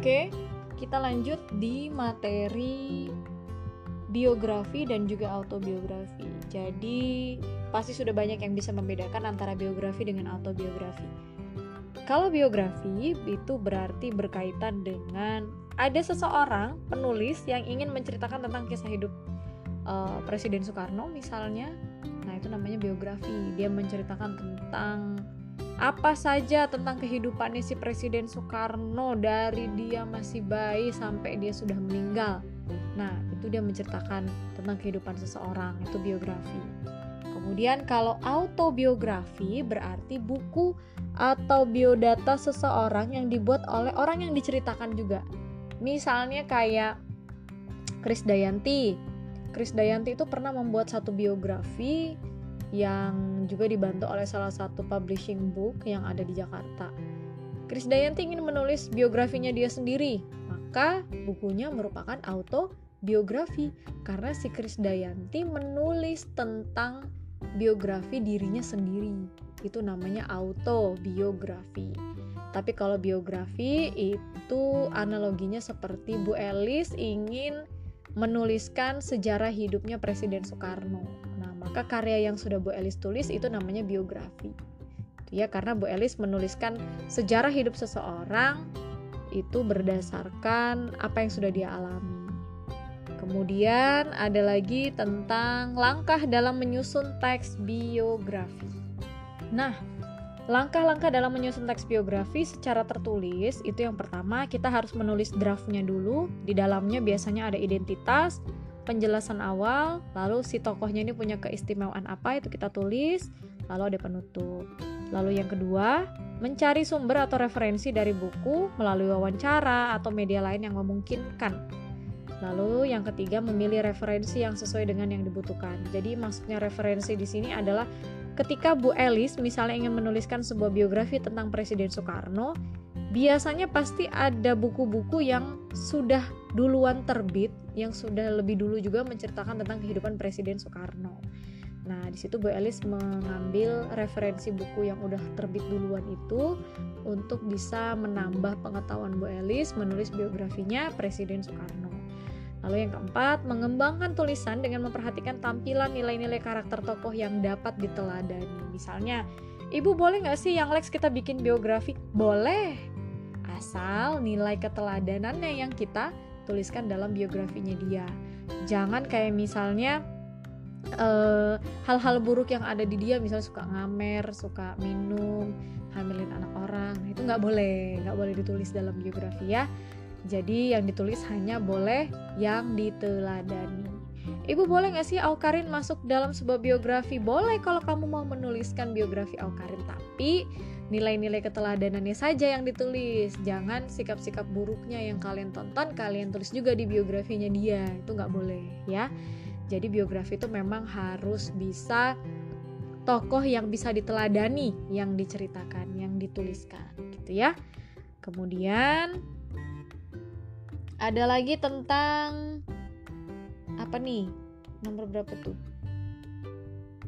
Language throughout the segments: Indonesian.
Oke, kita lanjut di materi biografi dan juga autobiografi. Jadi, pasti sudah banyak yang bisa membedakan antara biografi dengan autobiografi. Kalau biografi itu berarti berkaitan dengan ada seseorang penulis yang ingin menceritakan tentang kisah hidup uh, Presiden Soekarno misalnya. Nah, itu namanya biografi. Dia menceritakan tentang apa saja tentang kehidupannya si Presiden Soekarno dari dia masih bayi sampai dia sudah meninggal. Nah, itu dia menceritakan tentang kehidupan seseorang, itu biografi. Kemudian kalau autobiografi berarti buku atau biodata seseorang yang dibuat oleh orang yang diceritakan juga. Misalnya kayak Kris Dayanti. Kris Dayanti itu pernah membuat satu biografi yang juga dibantu oleh salah satu publishing book yang ada di Jakarta. Kris Dayanti ingin menulis biografinya dia sendiri, maka bukunya merupakan autobiografi karena si Kris Dayanti menulis tentang biografi dirinya sendiri. Itu namanya autobiografi. Tapi kalau biografi itu analoginya seperti Bu Elis ingin menuliskan sejarah hidupnya Presiden Soekarno maka karya yang sudah Bu Elis tulis itu namanya biografi? Ya karena Bu Elis menuliskan sejarah hidup seseorang itu berdasarkan apa yang sudah dia alami. Kemudian ada lagi tentang langkah dalam menyusun teks biografi. Nah Langkah-langkah dalam menyusun teks biografi secara tertulis itu yang pertama kita harus menulis draftnya dulu. Di dalamnya biasanya ada identitas, penjelasan awal, lalu si tokohnya ini punya keistimewaan apa itu kita tulis, lalu ada penutup. Lalu yang kedua, mencari sumber atau referensi dari buku melalui wawancara atau media lain yang memungkinkan. Lalu yang ketiga, memilih referensi yang sesuai dengan yang dibutuhkan. Jadi maksudnya referensi di sini adalah ketika Bu Elis misalnya ingin menuliskan sebuah biografi tentang Presiden Soekarno, biasanya pasti ada buku-buku yang sudah duluan terbit yang sudah lebih dulu juga menceritakan tentang kehidupan Presiden Soekarno. Nah, di situ Bu Elis mengambil referensi buku yang udah terbit duluan itu untuk bisa menambah pengetahuan Bu Elis menulis biografinya Presiden Soekarno. Lalu yang keempat, mengembangkan tulisan dengan memperhatikan tampilan nilai-nilai karakter tokoh yang dapat diteladani. Misalnya, Ibu boleh nggak sih yang Lex kita bikin biografi? Boleh, asal nilai keteladanannya yang kita tuliskan dalam biografinya dia. Jangan kayak misalnya eh, hal-hal buruk yang ada di dia, misalnya suka ngamer, suka minum, hamilin anak orang, itu nggak boleh, nggak boleh ditulis dalam biografi ya. Jadi yang ditulis hanya boleh yang diteladani. Ibu boleh nggak sih Aukarin masuk dalam sebuah biografi? Boleh kalau kamu mau menuliskan biografi Aukarin, tapi nilai-nilai keteladanannya saja yang ditulis. Jangan sikap-sikap buruknya yang kalian tonton kalian tulis juga di biografinya dia. Itu nggak boleh ya. Jadi biografi itu memang harus bisa tokoh yang bisa diteladani yang diceritakan yang dituliskan gitu ya. Kemudian ada lagi tentang apa nih? Nomor berapa tuh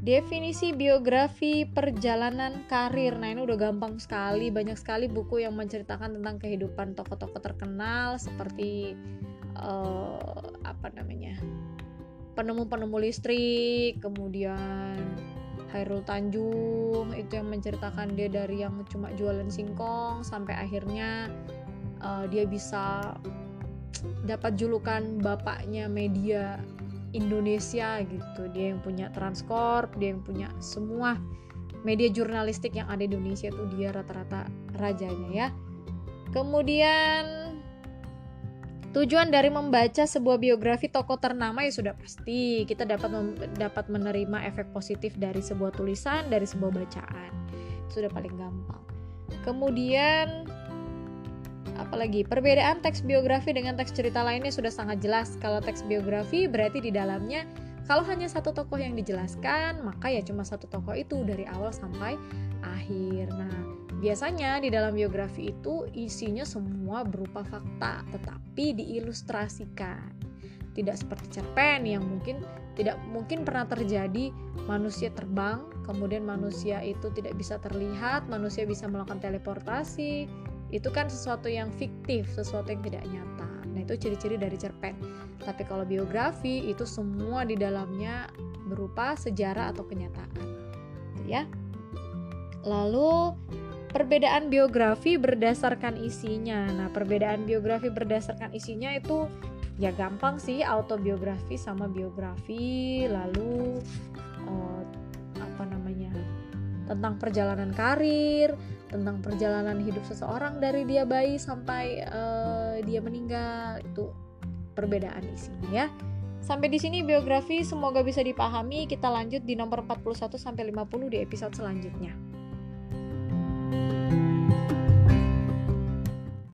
Definisi biografi perjalanan karir. Nah, ini udah gampang sekali, banyak sekali buku yang menceritakan tentang kehidupan tokoh-tokoh terkenal seperti uh, apa namanya? penemu-penemu listrik, kemudian Hairul Tanjung itu yang menceritakan dia dari yang cuma jualan singkong sampai akhirnya uh, dia bisa dapat julukan bapaknya media Indonesia gitu. Dia yang punya Transcorp dia yang punya semua media jurnalistik yang ada di Indonesia itu dia rata-rata rajanya ya. Kemudian tujuan dari membaca sebuah biografi tokoh ternama ya sudah pasti. Kita dapat dapat menerima efek positif dari sebuah tulisan dari sebuah bacaan. Sudah paling gampang. Kemudian Apalagi perbedaan teks biografi dengan teks cerita lainnya sudah sangat jelas. Kalau teks biografi berarti di dalamnya kalau hanya satu tokoh yang dijelaskan, maka ya cuma satu tokoh itu dari awal sampai akhir. Nah, biasanya di dalam biografi itu isinya semua berupa fakta, tetapi diilustrasikan. Tidak seperti cerpen yang mungkin tidak mungkin pernah terjadi manusia terbang, kemudian manusia itu tidak bisa terlihat, manusia bisa melakukan teleportasi, itu kan sesuatu yang fiktif, sesuatu yang tidak nyata. Nah, itu ciri-ciri dari cerpen. Tapi kalau biografi itu semua di dalamnya berupa sejarah atau kenyataan. Gitu ya. Lalu perbedaan biografi berdasarkan isinya. Nah, perbedaan biografi berdasarkan isinya itu ya gampang sih autobiografi sama biografi, lalu? Tentang perjalanan karir, tentang perjalanan hidup seseorang dari dia bayi sampai uh, dia meninggal itu perbedaan isinya ya. Sampai di sini biografi semoga bisa dipahami. Kita lanjut di nomor 41 sampai 50 di episode selanjutnya.